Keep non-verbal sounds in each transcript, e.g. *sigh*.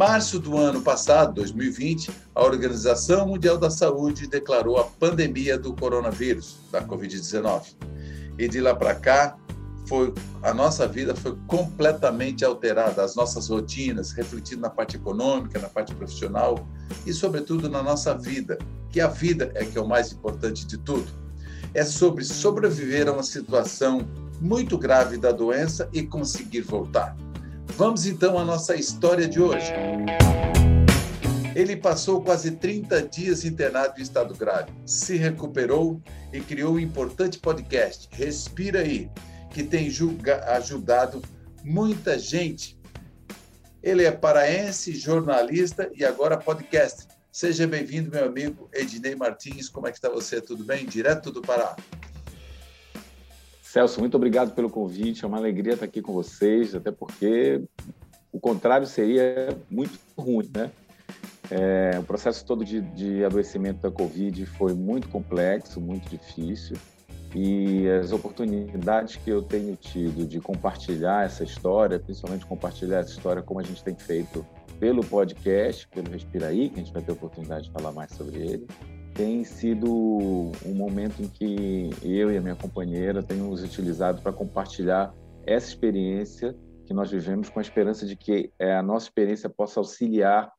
março do ano passado, 2020, a Organização Mundial da Saúde declarou a pandemia do coronavírus, da Covid-19. E de lá para cá, foi, a nossa vida foi completamente alterada, as nossas rotinas, refletindo na parte econômica, na parte profissional e, sobretudo, na nossa vida, que a vida é que é o mais importante de tudo. É sobre sobreviver a uma situação muito grave da doença e conseguir voltar. Vamos então à nossa história de hoje. Ele passou quase 30 dias internado em estado grave, se recuperou e criou um importante podcast, Respira Aí, que tem ajudado muita gente. Ele é paraense, jornalista e agora podcast. Seja bem-vindo, meu amigo Ednei Martins. Como é que está você? Tudo bem? Direto do Pará. Celso, muito obrigado pelo convite. É uma alegria estar aqui com vocês, até porque o contrário seria muito ruim, né? É, o processo todo de, de adoecimento da Covid foi muito complexo, muito difícil. E as oportunidades que eu tenho tido de compartilhar essa história, principalmente compartilhar essa história como a gente tem feito pelo podcast, pelo Respiraí, que a gente vai ter a oportunidade de falar mais sobre ele, tem sido um momento em que eu e a minha companheira temos utilizado para compartilhar essa experiência que nós vivemos com a esperança de que é, a nossa experiência possa auxiliar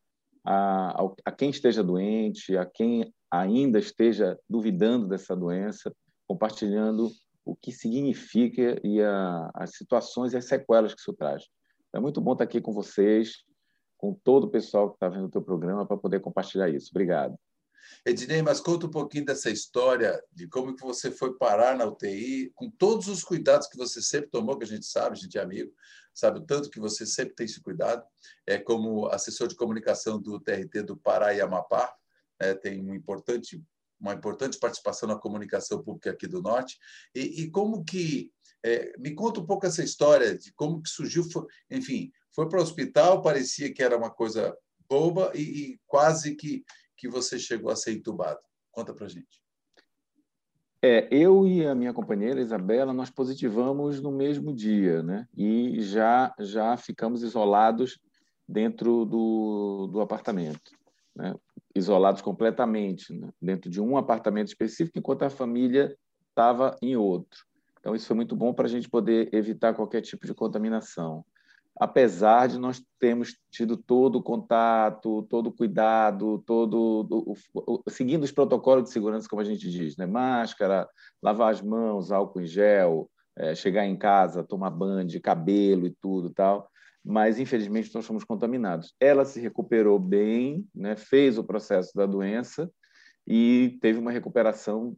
a, a quem esteja doente, a quem ainda esteja duvidando dessa doença, compartilhando o que significa e a, as situações e as sequelas que isso traz. É muito bom estar aqui com vocês, com todo o pessoal que está vendo o teu programa, para poder compartilhar isso. Obrigado. Ednei, mas conta um pouquinho dessa história de como que você foi parar na UTI, com todos os cuidados que você sempre tomou, que a gente sabe, a gente é amigo, sabe o tanto que você sempre tem esse cuidado, é como assessor de comunicação do TRT do Pará e Amapá, né, tem um importante uma importante participação na comunicação pública aqui do Norte. E, e como que é, me conta um pouco essa história de como que surgiu, foi, enfim, foi para o hospital, parecia que era uma coisa boba e, e, quase que que você chegou a ser entubado. Conta para gente. É, eu e a minha companheira Isabela, nós positivamos no mesmo dia, né? E já já ficamos isolados dentro do, do apartamento, né? isolados completamente, né? dentro de um apartamento específico, enquanto a família estava em outro. Então, isso foi muito bom para a gente poder evitar qualquer tipo de contaminação. Apesar de nós termos tido todo o contato, todo o cuidado, todo o, o, seguindo os protocolos de segurança, como a gente diz, né? máscara, lavar as mãos, álcool em gel, é, chegar em casa, tomar banho de cabelo e tudo tal mas infelizmente nós fomos contaminados. Ela se recuperou bem, né, fez o processo da doença e teve uma recuperação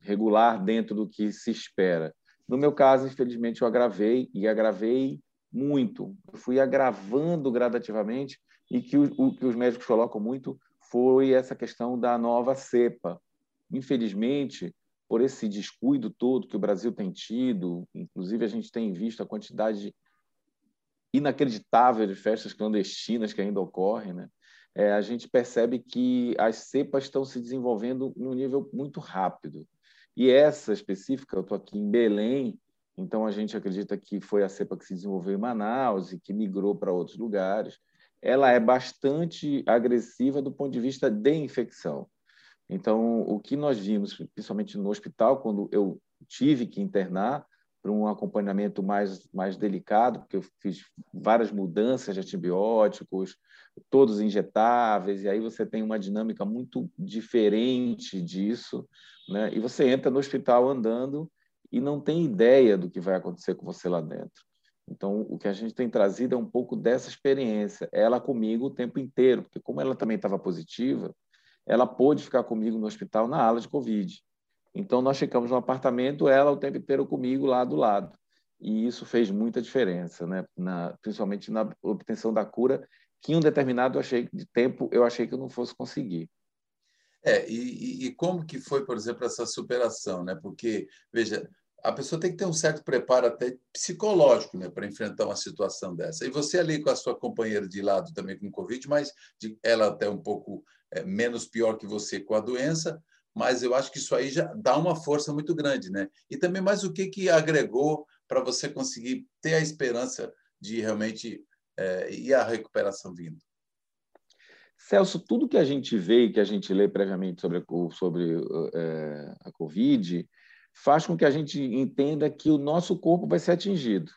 regular dentro do que se espera. No meu caso, infelizmente, eu agravei e agravei muito. Fui agravando gradativamente e que o, o que os médicos colocam muito foi essa questão da nova cepa. Infelizmente, por esse descuido todo que o Brasil tem tido, inclusive a gente tem visto a quantidade inacreditável de festas clandestinas que ainda ocorrem, né? É, a gente percebe que as cepas estão se desenvolvendo em um nível muito rápido. E essa específica, eu estou aqui em Belém, então a gente acredita que foi a cepa que se desenvolveu em Manaus e que migrou para outros lugares. Ela é bastante agressiva do ponto de vista de infecção. Então, o que nós vimos, principalmente no hospital, quando eu tive que internar, para um acompanhamento mais, mais delicado, porque eu fiz várias mudanças de antibióticos, todos injetáveis, e aí você tem uma dinâmica muito diferente disso, né? e você entra no hospital andando e não tem ideia do que vai acontecer com você lá dentro. Então, o que a gente tem trazido é um pouco dessa experiência, ela comigo o tempo inteiro, porque como ela também estava positiva, ela pôde ficar comigo no hospital na ala de Covid. Então, nós ficamos no apartamento, ela o tempo inteiro comigo lá do lado. E isso fez muita diferença, né? Na, principalmente na obtenção da cura, que em um determinado achei, de tempo eu achei que eu não fosse conseguir. É, e, e, como que foi, por exemplo, essa superação, né? Porque, veja, a pessoa tem que ter um certo preparo até psicológico, né, para enfrentar uma situação dessa. E você ali com a sua companheira de lado também com Covid, mas de, ela até um pouco é, menos pior que você com a doença, mas eu acho que isso aí já dá uma força muito grande, né? E também mais o que que agregou para você conseguir ter a esperança de realmente é, ir a recuperação vindo? Celso, tudo que a gente vê e que a gente lê previamente sobre, sobre é, a Covid faz com que a gente entenda que o nosso corpo vai ser atingido.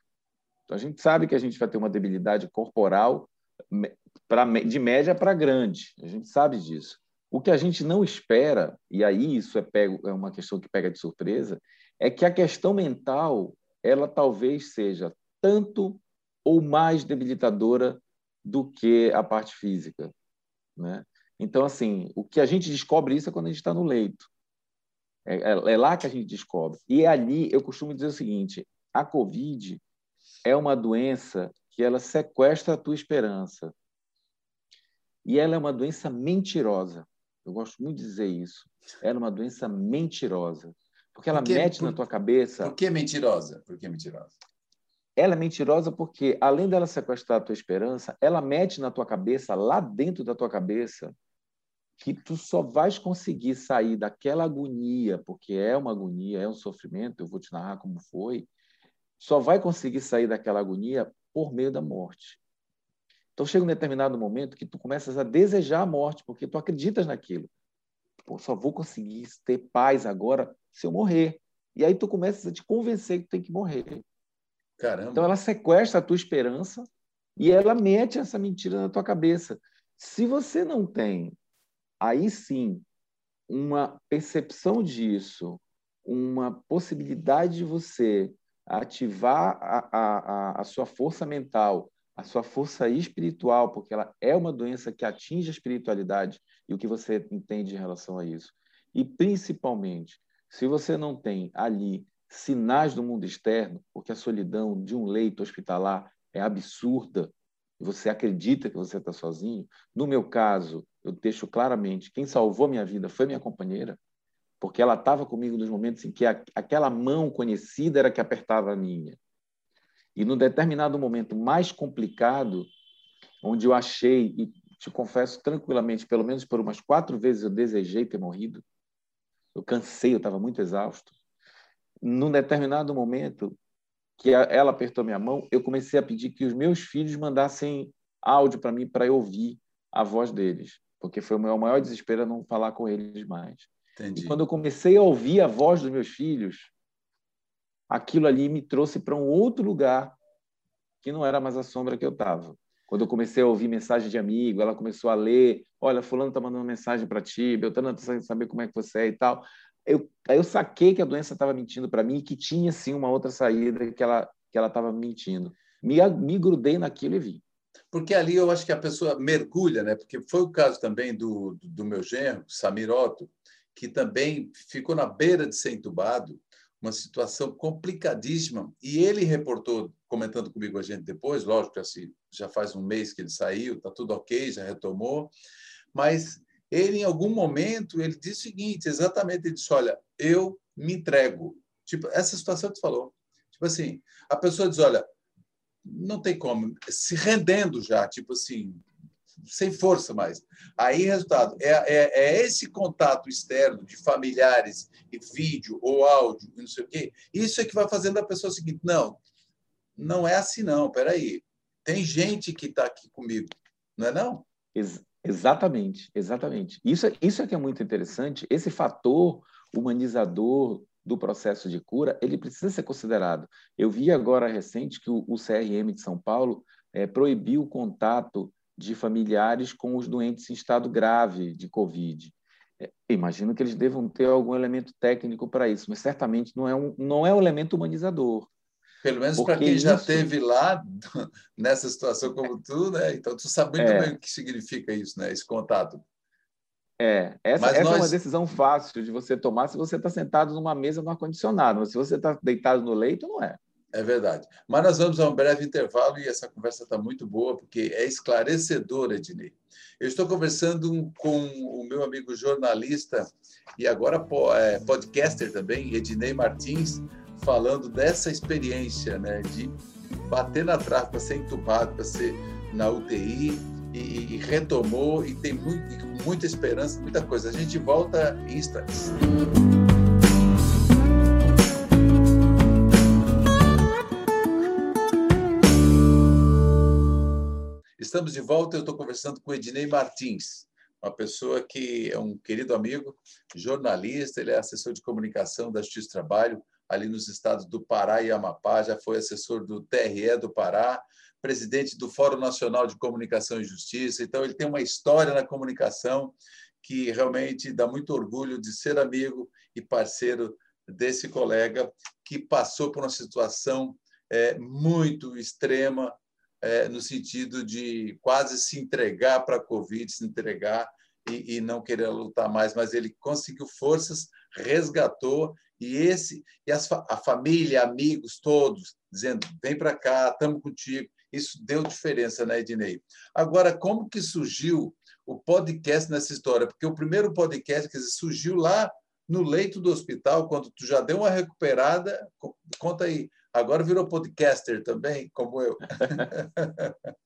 Então, a gente sabe que a gente vai ter uma debilidade corporal pra, de média para grande. A gente sabe disso. O que a gente não espera, e aí isso é, pego, é uma questão que pega de surpresa, é que a questão mental ela talvez seja tanto ou mais debilitadora do que a parte física. Né? Então, assim, o que a gente descobre isso é quando a gente está no leito. É, é, é, lá que a gente descobre. E ali eu costumo dizer o seguinte: a Covid é uma doença que ela sequestra a tua esperança. E ela é uma doença mentirosa. Eu gosto muito de dizer isso. Ela é uma doença mentirosa. Porque ela por que, mete por, na tua cabeça. Por que mentirosa? Por que mentirosa? Ela é mentirosa porque, além dela sequestrar a tua esperança, ela mete na tua cabeça, lá dentro da tua cabeça, que tu só vais conseguir sair daquela agonia, porque é uma agonia, é um sofrimento, eu vou te narrar como foi, só vai conseguir sair daquela agonia por meio da morte. Então chega um determinado momento que tu começas a desejar a morte, porque tu acreditas naquilo. Pô, só vou conseguir ter paz agora se eu morrer. E aí tu começas a te convencer que tu tem que morrer. Caramba. Então ela sequestra a tua esperança e ela mete essa mentira na tua cabeça. Se você não tem, aí sim, uma percepção disso, uma possibilidade de você ativar a, a, a sua força mental, a sua força espiritual, porque ela é uma doença que atinge a espiritualidade e o que você entende em relação a isso. E, principalmente, se você não tem ali sinais do mundo externo, porque a solidão de um leito hospitalar é absurda, você acredita que você está sozinho. No meu caso, eu deixo claramente: quem salvou minha vida foi minha companheira, porque ela estava comigo nos momentos em que a, aquela mão conhecida era que apertava a minha. E no determinado momento mais complicado, onde eu achei, e te confesso tranquilamente, pelo menos por umas quatro vezes eu desejei ter morrido, eu cansei, eu estava muito exausto num determinado momento que ela apertou minha mão, eu comecei a pedir que os meus filhos mandassem áudio para mim para eu ouvir a voz deles, porque foi o meu maior desespero não falar com eles mais. Entendi. E quando eu comecei a ouvir a voz dos meus filhos, aquilo ali me trouxe para um outro lugar que não era mais a sombra que eu estava. Quando eu comecei a ouvir mensagem de amigo, ela começou a ler, olha, fulano está mandando uma mensagem para ti, Beltrano está saber como é que você é e tal eu, aí eu saquei que a doença estava mentindo para mim e que tinha sim uma outra saída que ela que ela estava mentindo. Me, me grudei naquilo e vi. Porque ali eu acho que a pessoa mergulha, né? Porque foi o caso também do, do meu genro, Samir Otto, que também ficou na beira de ser entubado, uma situação complicadíssima. E ele reportou, comentando comigo a gente depois, lógico, assim, já faz um mês que ele saiu, está tudo ok, já retomou, mas ele, em algum momento, ele disse o seguinte, exatamente, ele disse, olha, eu me entrego. Tipo, essa situação que tu falou. Tipo assim, a pessoa diz, olha, não tem como, se rendendo já, tipo assim, sem força mais. Aí, resultado, é, é, é, esse contato externo de familiares e vídeo ou áudio, não sei o quê, isso é que vai fazendo a pessoa o seguinte, não, não é assim não, peraí, tem gente que está aqui comigo, não é não? Exatamente, exatamente. Isso, é, isso é que é muito interessante. Esse fator humanizador do processo de cura, ele precisa ser considerado. Eu vi agora recente que o, o CRM de São Paulo é, proibiu o contato de familiares com os doentes em estado grave de Covid. É, imagino que eles devam ter algum elemento técnico para isso, mas certamente não é um, não é um elemento humanizador. Pelo menos para quem já esteve lá *laughs* nessa situação como tu, né? Então tu sabe muito é. bem o que significa isso, né? Esse contato. É, essa, essa nós... é uma decisão fácil de você tomar se você está sentado numa mesa no ar-condicionado, mas se você está deitado no leito, não é. É verdade. Mas nós vamos a um breve intervalo e essa conversa está muito boa, porque é esclarecedora, Ednei. Eu estou conversando com o meu amigo jornalista e agora é, podcaster também, Ednei Martins, falando dessa experiência né, de bater na trave para ser entubado, para ser na UTI, e, e retomou, e tem muito, muita esperança, muita coisa. A gente volta em instantes. Estamos de volta. Eu estou conversando com Ednei Martins, uma pessoa que é um querido amigo, jornalista, ele é assessor de comunicação da Justiça do Trabalho, ali nos estados do Pará e Amapá, já foi assessor do TRE do Pará, presidente do Fórum Nacional de Comunicação e Justiça. Então, ele tem uma história na comunicação que realmente dá muito orgulho de ser amigo e parceiro desse colega que passou por uma situação é, muito extrema, é, no sentido de quase se entregar para a Covid, se entregar e, e, não querer lutar mais, mas ele conseguiu forças, resgatou e esse e as, a família, amigos todos dizendo vem para cá, estamos contigo. Isso deu diferença, né, Ednei? Agora, como que surgiu o podcast nessa história? Porque o primeiro podcast dizer, surgiu lá no leito do hospital, quando tu já deu uma recuperada. Conta aí. Agora virou podcaster também, como eu. *laughs*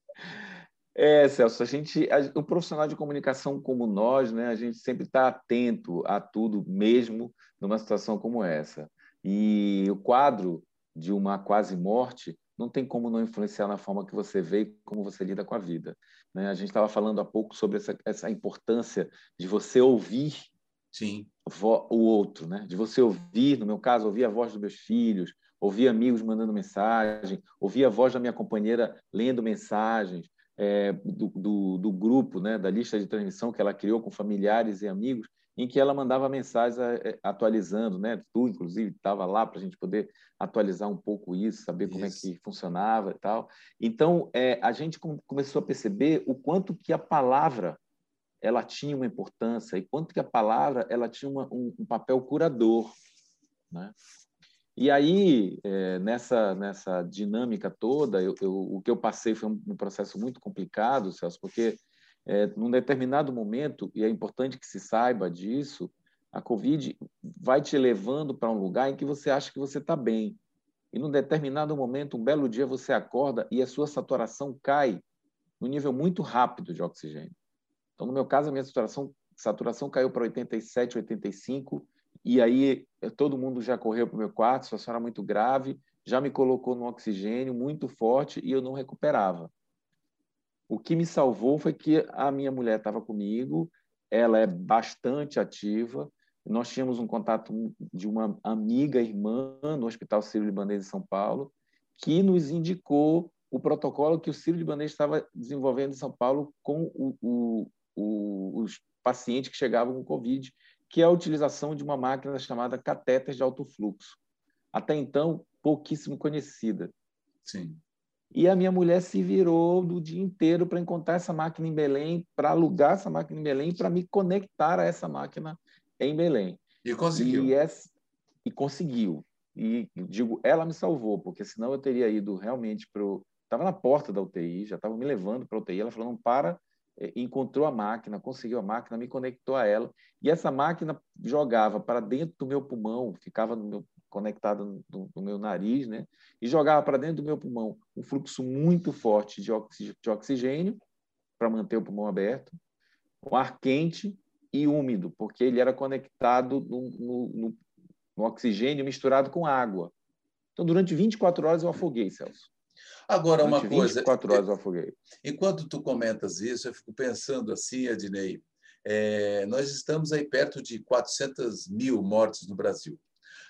É, Celso, a gente, a, o profissional de comunicação como nós, né, a gente sempre está atento a tudo, mesmo numa situação como essa. E o quadro de uma quase morte não tem como não influenciar na forma que você vê e como você lida com a vida. Né? A gente estava falando há pouco sobre essa, essa importância de você ouvir Sim. o outro, né? de você ouvir, no meu caso, ouvir a voz dos meus filhos, ouvir amigos mandando mensagem, ouvir a voz da minha companheira lendo mensagens, é, do, do, do, grupo, né, da lista de transmissão que ela criou com familiares e amigos, em que ela mandava mensagens é, atualizando, né? Tu, inclusive, estava lá para a gente poder atualizar um pouco isso, saber isso. como é que funcionava e tal. Então, é, a gente começou a perceber o quanto que a palavra ela tinha uma importância e quanto que a palavra ela tinha uma, um, um papel curador, né? E aí, é, nessa, nessa dinâmica toda, eu, eu, o que eu passei foi um, um processo muito complicado, Celso, porque é, num determinado momento, e é importante que se saiba disso, a Covid vai te levando para um lugar em que você acha que você está bem. E num determinado momento, um belo dia, você acorda e a sua saturação cai no nível muito rápido de oxigênio. Então, no meu caso, a minha saturação, saturação caiu para 87, 85, e aí eh, todo mundo já correu para o meu quarto, situação era muito grave, já me colocou no oxigênio muito forte e eu não recuperava. O que me salvou foi que a minha mulher estava comigo, ela é bastante ativa. Nós tínhamos um contato de uma amiga irmã no Hospital Sírio-Libanês de São Paulo, que nos indicou o protocolo que o Sírio-Libanês estava desenvolvendo em São Paulo com o, o, o, os pacientes que chegavam com Covid que é a utilização de uma máquina chamada catéter de alto fluxo. Até então, pouquíssimo conhecida. Sim. E a minha mulher se virou do dia inteiro para encontrar essa máquina em Belém, para alugar essa máquina em Belém, para me conectar a essa máquina em Belém. E conseguiu. E, essa, e conseguiu. E digo, ela me salvou, porque senão eu teria ido realmente para o. Estava na porta da UTI, já estava me levando para a UTI. Ela falou: não para é, encontrou a máquina, conseguiu a máquina, me conectou a ela, e essa máquina jogava para dentro do meu pulmão, ficava no meu, conectada no, no, meu nariz, né? e jogava para dentro do meu pulmão um fluxo muito forte de, oxigênio, de oxigênio para manter o pulmão aberto, um ar quente e úmido, porque ele era conectado no, no, no oxigênio misturado com água. Então, durante 24 horas eu afoguei, Celso. Agora, uma coisa. 24 horas eu afoguei. Enquanto tu comentas isso, eu fico pensando assim, Adnei, é, nós estamos aí perto de 400 mil mortes no Brasil.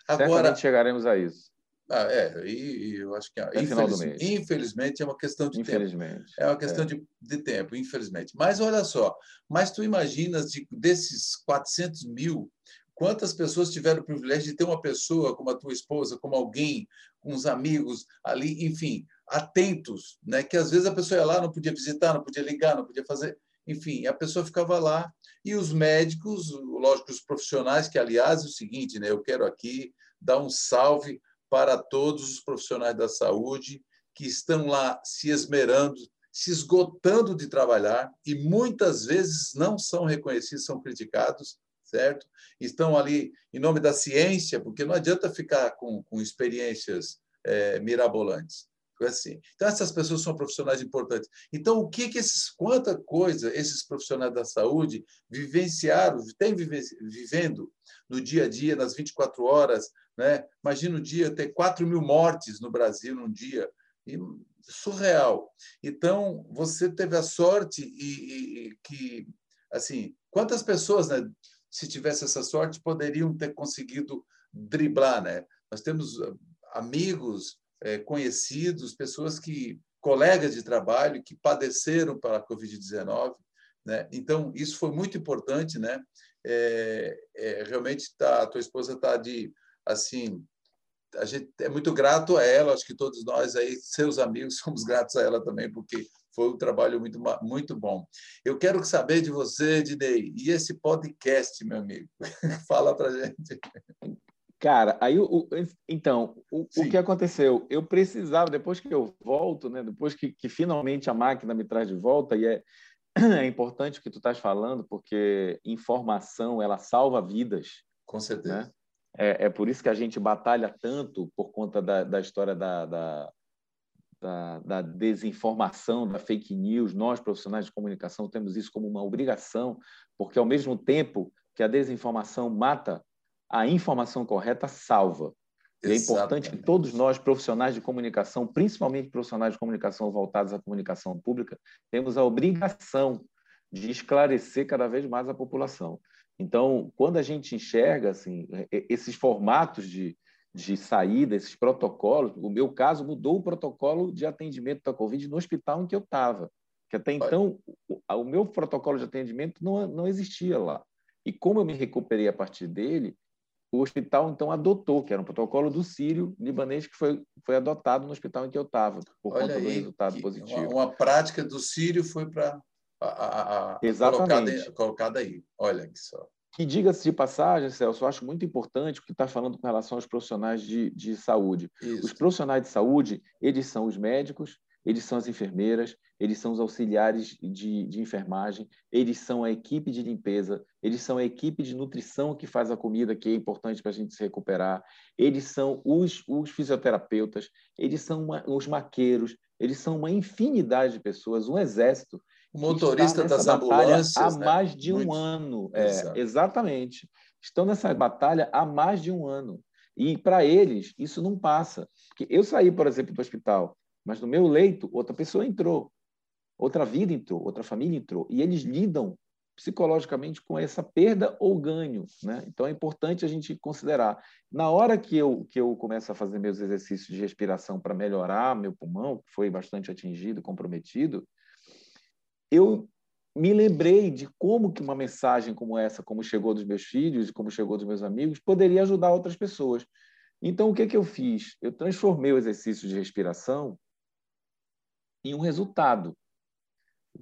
Agora Certamente chegaremos a isso. Ah, é, e, e eu acho que é, infeliz, infelizmente é uma questão de infelizmente, tempo. É uma questão é. de, de tempo, infelizmente. Mas olha só, mas tu imaginas de, desses 400 mil, quantas pessoas tiveram o privilégio de ter uma pessoa como a tua esposa, como alguém, com os amigos ali, enfim, atentos, né? Que às vezes a pessoa ia lá, não podia visitar, não podia ligar, não podia fazer, enfim, a pessoa ficava lá e os médicos, lógico, os profissionais, que aliás é o seguinte, né? Eu quero aqui dar um salve para todos os profissionais da saúde que estão lá se esmerando, se esgotando de trabalhar e muitas vezes não são reconhecidos, são criticados, certo? Estão ali em nome da ciência, porque não adianta ficar com, com experiências é, mirabolantes assim. Então essas pessoas são profissionais importantes. Então o que que esses quanta coisa esses profissionais da saúde vivenciaram, têm vivendo no dia a dia, nas 24 horas, né? Imagina o dia ter 4 mil mortes no Brasil num dia, e surreal. Então, você teve a sorte e, e, que, assim, quantas pessoas, né, se tivesse essa sorte, poderiam ter conseguido driblar, né? Nós temos ah, amigos, é, conhecidos, pessoas que colegas de trabalho que padeceram pela Covid-19, né? Então isso foi muito importante, né? É, é, realmente tá, a tua esposa está de assim a gente é muito grato a ela, acho que todos nós aí, seus amigos, *laughs* somos gratos a ela também, porque foi um trabalho muito, muito bom. Eu quero saber de você, Dinei, e esse podcast, meu amigo? *laughs* Fala para gente. *laughs* Cara, aí o, então, o, o, que aconteceu? Eu precisava, depois que eu volto, né, depois que, que finalmente a máquina me traz de volta, e é, *clears throat* é importante o que tu estás falando, porque informação, ela salva vidas. Com certeza. Né? É, é por isso que a gente batalha tanto por conta da, da história da, da, da, da, desinformação, da fake news. Nós, profissionais de comunicação, temos isso como uma obrigação, porque ao mesmo tempo que a desinformação mata, a informação correta salva. E é importante que todos nós, profissionais de comunicação, principalmente profissionais de comunicação voltados à comunicação pública, temos a obrigação de esclarecer cada vez mais a população. Então, quando a gente enxerga assim, esses formatos de, de saída, esses protocolos, o meu caso mudou o protocolo de atendimento da Covid no hospital em que eu estava. Que até então, o, o meu protocolo de atendimento não, não existia lá. E como eu me recuperei a partir dele, o hospital então adotou, que era um protocolo do Sírio libanês que foi, foi adotado no hospital em que eu estava, por Olha conta aí, do resultado positivo. Uma, uma, prática do Sírio foi para colocada, colocada aí. Olha que só. Que diga-se de passagem, Celso, eu acho muito importante o que está falando com relação aos profissionais de, de saúde. Isso. Os profissionais de saúde, eles são os médicos, eles são as enfermeiras, eles são os auxiliares de, de, enfermagem, eles são a equipe de limpeza, eles são a equipe de nutrição que faz a comida, que é importante para a gente se recuperar, eles são os, os fisioterapeutas, eles são uma, os maqueiros, eles são uma infinidade de pessoas, um exército o motorista das ambulâncias. Há né? mais de Muito... um ano. É, exatamente. Estão nessa batalha há mais de um ano. E para eles, isso não passa. Porque eu saí, por exemplo, do hospital, mas no meu leito, outra pessoa entrou. Outra vida entrou, outra família entrou. E eles lidam psicologicamente com essa perda ou ganho. Né? Então é importante a gente considerar. Na hora que eu, que eu começo a fazer meus exercícios de respiração para melhorar meu pulmão, que foi bastante atingido, comprometido, eu me lembrei de como que uma mensagem como essa, como chegou dos meus filhos e como chegou dos meus amigos, poderia ajudar outras pessoas. Então, o que, que eu fiz? Eu transformei o exercício de respiração em um resultado,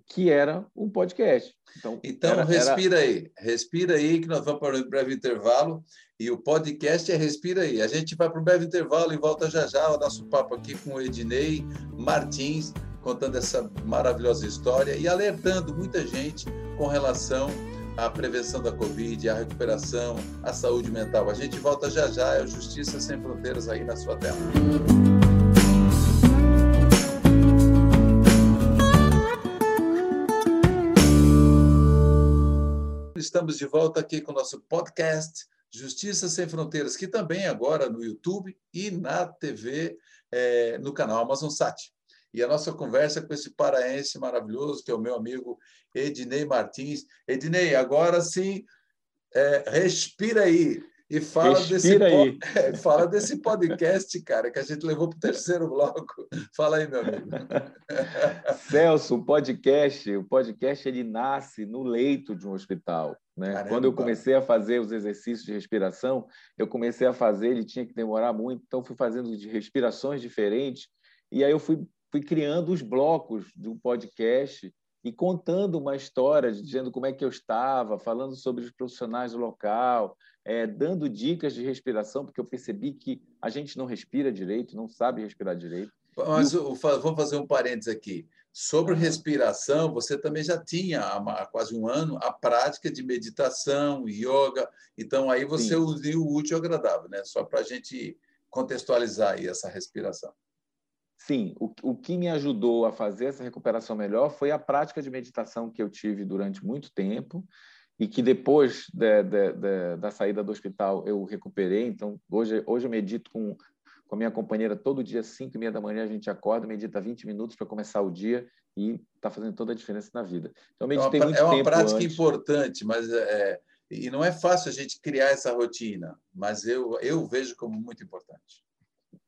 que era um podcast. Então, então era, respira era... aí, respira aí, que nós vamos para um breve intervalo, e o podcast é Respira aí. A gente vai para um breve intervalo e volta já já o nosso papo aqui com o Ednei Martins, contando essa maravilhosa história e alertando muita gente com relação à prevenção da Covid, à recuperação, à saúde mental. A gente volta já já, é o Justiça Sem Fronteiras aí na sua tela. Estamos de volta aqui com o nosso podcast Justiça Sem Fronteiras, que também agora no YouTube e na TV, é, no canal Amazon Sat e a nossa conversa com esse paraense maravilhoso, que é o meu amigo Ednei Martins. Ednei, agora sim, é, respira aí e fala desse, aí. *laughs* É, fala desse podcast, cara, que a gente levou para o terceiro bloco. Fala aí, meu amigo. *laughs* Celso, o podcast, o podcast ele nasce no leito de um hospital. Né? Quando eu comecei a fazer os exercícios de respiração, eu comecei a fazer, ele tinha que demorar muito, então fui fazendo de respirações diferentes, e aí eu fui fui criando os blocos do podcast e contando uma história, dizendo como é que eu estava, falando sobre os profissionais do local, é, dando dicas de respiração, porque eu percebi que a gente não respira direito, não sabe respirar direito. Mas o... vamos fazer um parênteses aqui. Sobre respiração, você também já tinha há quase um ano a prática de meditação, yoga. Então, aí você Sim. uniu o útil ao agradável, né? Só para a gente contextualizar aí essa respiração. Sim, o, o que me ajudou a fazer essa recuperação melhor foi a prática de meditação que eu tive durante muito tempo e que depois de, de, de, da saída do hospital eu recuperei. Então, hoje, hoje eu medito com, com a minha companheira todo dia, 5 e meia da manhã, a gente acorda, medita 20 minutos para começar o dia e está fazendo toda a diferença na vida. Então, meditei é uma, muito é uma prática antes. importante, mas é, e não é fácil a gente criar essa rotina, mas eu, eu vejo como muito importante.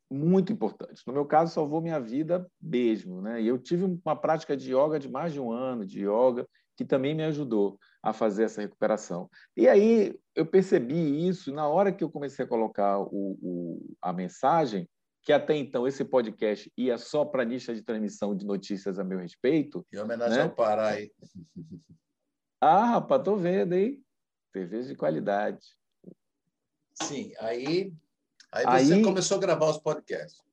Muito importante. No meu caso, salvou minha vida mesmo. Né? E eu tive uma prática de yoga de mais de um ano, de yoga, que também me ajudou a fazer essa recuperação. E aí eu percebi isso na hora que eu comecei a colocar o, o, a mensagem, que até então esse podcast ia só para a lista de transmissão de notícias a meu respeito. Em homenagem né? ao Pará aí. *laughs* Ah, rapaz, tô vendo, hein? TVs de qualidade. Sim, aí, aí você aí, começou a gravar os podcasts.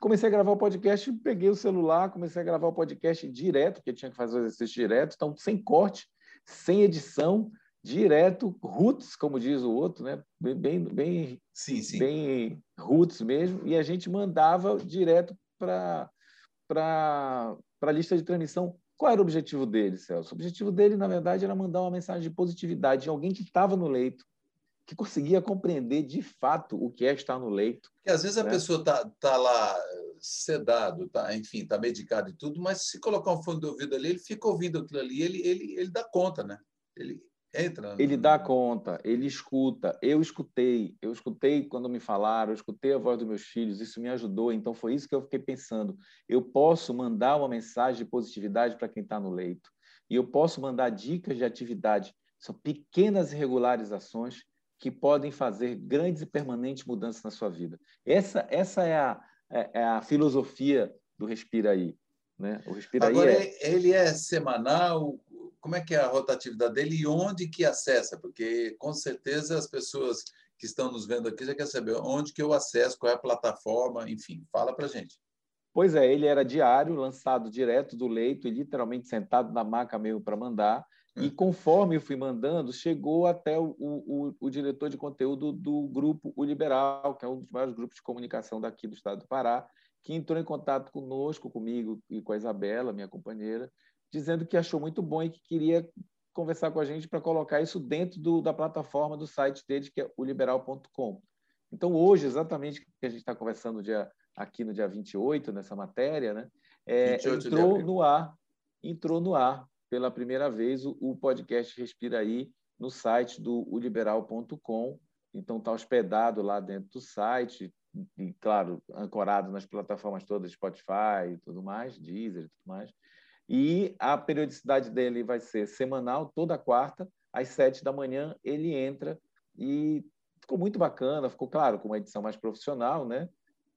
Comecei a gravar o podcast, peguei o celular, comecei a gravar o podcast direto, porque tinha que fazer o exercício direto, então sem corte, sem edição, direto, roots, como diz o outro, né? Bem, bem, sim, sim. bem roots mesmo, e a gente mandava direto para a lista de transmissão. Qual era o objetivo dele, Celso? O objetivo dele, na verdade, era mandar uma mensagem de positividade de alguém que estava no leito, que conseguia compreender de fato o que é estar no leito. Porque às vezes a né? pessoa está tá lá sedado, tá, enfim, está medicado e tudo, mas se colocar um fone de ouvido ali, ele fica ouvindo aquilo ali, ele, ele, ele dá conta, né? Ele entra. Ele dá conta, ele escuta. Eu escutei, eu escutei quando me falaram, eu escutei a voz dos meus filhos, isso me ajudou. Então foi isso que eu fiquei pensando. Eu posso mandar uma mensagem de positividade para quem está no leito. E eu posso mandar dicas de atividade. São pequenas regularizações que podem fazer grandes e permanentes mudanças na sua vida. Essa, essa é, a, é, é a filosofia do Respira Aí. Né? O Respira Agora, é... ele é semanal? Como é que é a rotatividade dele e onde que acessa? Porque, com certeza, as pessoas que estão nos vendo aqui já querem saber onde que eu acesso, qual é a plataforma, enfim, fala para gente. Pois é, ele era diário, lançado direto do leito e literalmente sentado na maca mesmo para mandar. E conforme eu fui mandando, chegou até o, o, o, diretor de conteúdo do grupo O Liberal, que é um dos maiores grupos de comunicação daqui do estado do Pará, que entrou em contato conosco, comigo e com a Isabela, minha companheira, dizendo que achou muito bom e que queria conversar com a gente para colocar isso dentro do, da plataforma do site dele, que é o liberal.com. Então, hoje, exatamente que a gente está conversando dia, aqui no dia 28, nessa matéria, né, é, entrou no ar, entrou no ar pela primeira vez o, o podcast Respira Aí no site do uliberal.com. Então, está hospedado lá dentro do site, e, claro, ancorado nas plataformas todas, Spotify e tudo mais, Deezer e tudo mais. E a periodicidade dele vai ser semanal, toda quarta, às sete da manhã, ele entra e ficou muito bacana, ficou, claro, com uma edição mais profissional, né?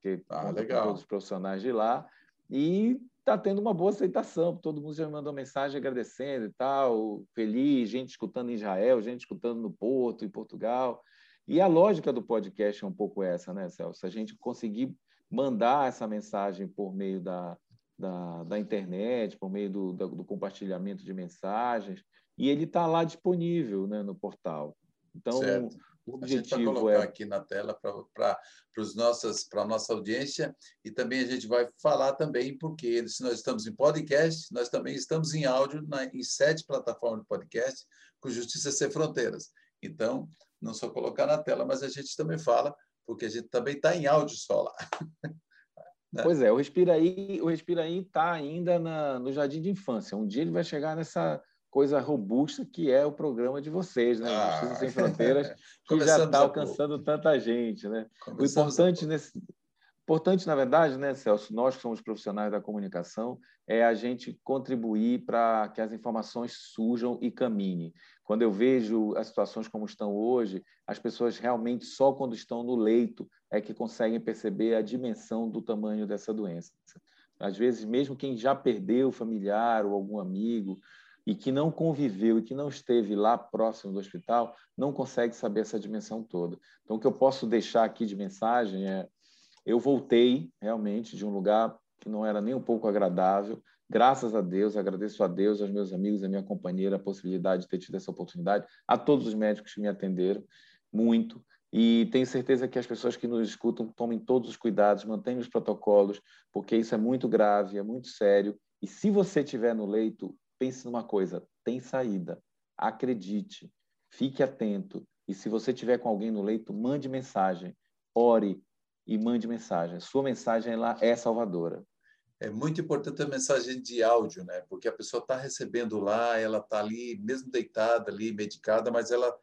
Que ah, legal. todos os profissionais de lá. E está tendo uma boa aceitação. Todo mundo já me mandou mensagem agradecendo e tal, feliz, gente escutando em Israel, gente escutando no Porto, em Portugal. E a lógica do podcast é um pouco essa, né, Celso? A gente conseguir mandar essa mensagem por meio da, da, da internet, por meio do, do, do, compartilhamento de mensagens, e ele está lá disponível né, no portal. Então, certo. O objetivo a gente vai colocar é... aqui na tela para a nossa audiência e também a gente vai falar também, porque se nós estamos em podcast, nós também estamos em áudio na, em sete plataformas de podcast com Justiça Sem Fronteiras. Então, não só colocar na tela, mas a gente também fala, porque a gente também está em áudio só lá. *laughs* né? Pois é, o Respira Aí está ainda na, no jardim de infância. Um dia ele vai chegar nessa coisa robusta que é o programa de vocês, né? Ah, Justiça Sem Fronteiras, *laughs* que já está alcançando tanta gente, né? o importante nesse importante, na verdade, né, Celso, nós que somos profissionais da comunicação, é a gente contribuir para que as informações surjam e caminhem. Quando eu vejo as situações como estão hoje, as pessoas realmente só quando estão no leito é que conseguem perceber a dimensão do tamanho dessa doença. Às vezes, mesmo quem já perdeu familiar ou algum amigo, e que não conviveu e que não esteve lá próximo do hospital, não consegue saber essa dimensão toda. Então, o que eu posso deixar aqui de mensagem é: eu voltei realmente de um lugar que não era nem um pouco agradável. Graças a Deus, agradeço a Deus, aos meus amigos, a minha companheira, a possibilidade de ter tido essa oportunidade, a todos os médicos que me atenderam, muito. E tenho certeza que as pessoas que nos escutam tomem todos os cuidados, mantenham os protocolos, porque isso é muito grave, é muito sério. E se você estiver no leito, pense numa coisa: tem saída. Acredite, fique atento. E se você tiver com alguém no leito, mande mensagem, ore, e mande mensagem. Sua mensagem lá é salvadora. É muito importante a mensagem de áudio, né? Porque a pessoa está recebendo lá, ela está ali, mesmo deitada ali, medicada, mas ela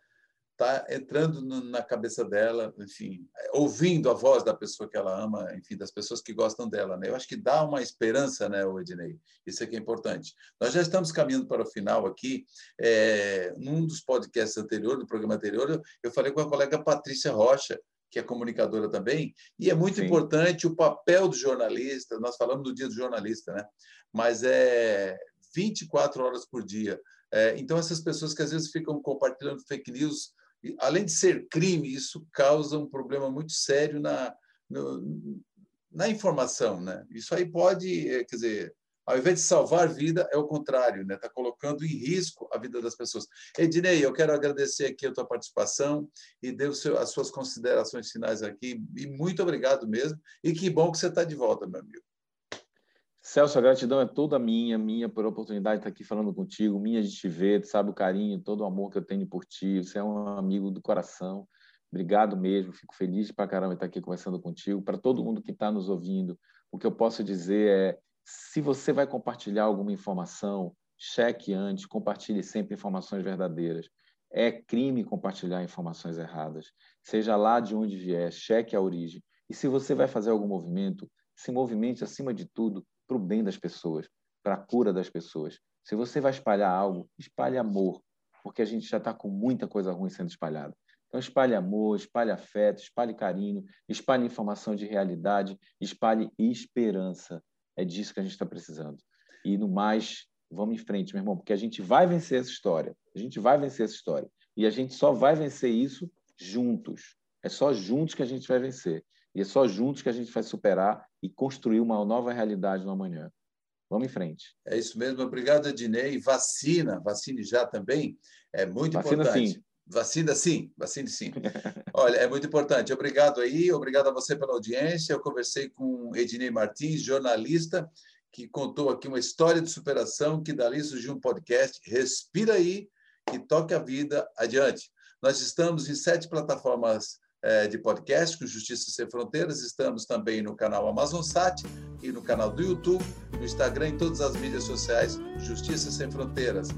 está entrando no, na cabeça dela, enfim, ouvindo a voz da pessoa que ela ama, enfim, das pessoas que gostam dela, né? Eu acho que dá uma esperança, né, Ednei? Isso é que é importante. Nós já estamos caminhando para o final aqui. É, num dos podcasts anteriores, do programa anterior, eu, eu falei com a colega Patrícia Rocha, que é comunicadora também, e é muito Sim. importante o papel do jornalista. Nós falamos do dia do jornalista, né? Mas é 24 horas por dia. É, então, essas pessoas que às vezes ficam compartilhando fake news além de ser crime, isso causa um problema muito sério na, no, na informação. Né? Isso aí pode, eh, quer dizer, ao invés de salvar vida, é o contrário, está né? Tá colocando em risco a vida das pessoas. Ednei, eu quero agradecer aqui a tua participação e dê seu, as suas considerações finais aqui. E muito obrigado mesmo. E que bom que você está de volta, meu amigo. Celso, a gratidão é toda minha, minha por oportunidade de estar aqui falando contigo, minha de te ver, tu sabe o carinho, todo o amor que eu tenho por ti, você é um amigo do coração. Obrigado mesmo, fico feliz pra caramba de estar aqui conversando contigo. Para todo mundo que está nos ouvindo, o que eu posso dizer é: se você vai compartilhar alguma informação, cheque antes, compartilhe sempre informações verdadeiras. É crime compartilhar informações erradas. Seja lá de onde vier, cheque a origem. E se você vai fazer algum movimento, se movimente acima de tudo para o bem das pessoas, para a cura das pessoas. Se você vai espalhar algo, espalhe amor, porque a gente já está com muita coisa ruim sendo espalhada. Então, espalhe amor, espalhe afeto, espalhe carinho, espalhe informação de realidade, espalhe esperança. É disso que a gente está precisando. E no mais, vamos em frente, meu irmão, porque a gente vai vencer essa história. A gente vai vencer essa história. E a gente só vai vencer isso juntos. É só juntos que a gente vai vencer. E é só juntos que a gente vai superar e construir uma nova realidade no amanhã. Vamos em frente. É isso mesmo. Obrigado, Ednei. Vacina, vacine já também. É muito vacina, importante. Sim. Vacina sim, vacine sim. *laughs* Olha, é muito importante. Obrigado aí, obrigado a você pela audiência. Eu conversei com Ednei Martins, jornalista, que contou aqui uma história de superação que dali surgiu um podcast. Respira aí, que toque a vida adiante. Nós estamos em sete plataformas de podcast com Justiça Sem Fronteiras. Estamos também no canal Amazon Sat e no canal do YouTube, no Instagram e todas as mídias sociais Justiça Sem Fronteiras.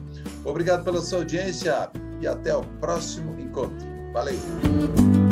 Obrigado pela sua audiência e até o próximo encontro. Valeu!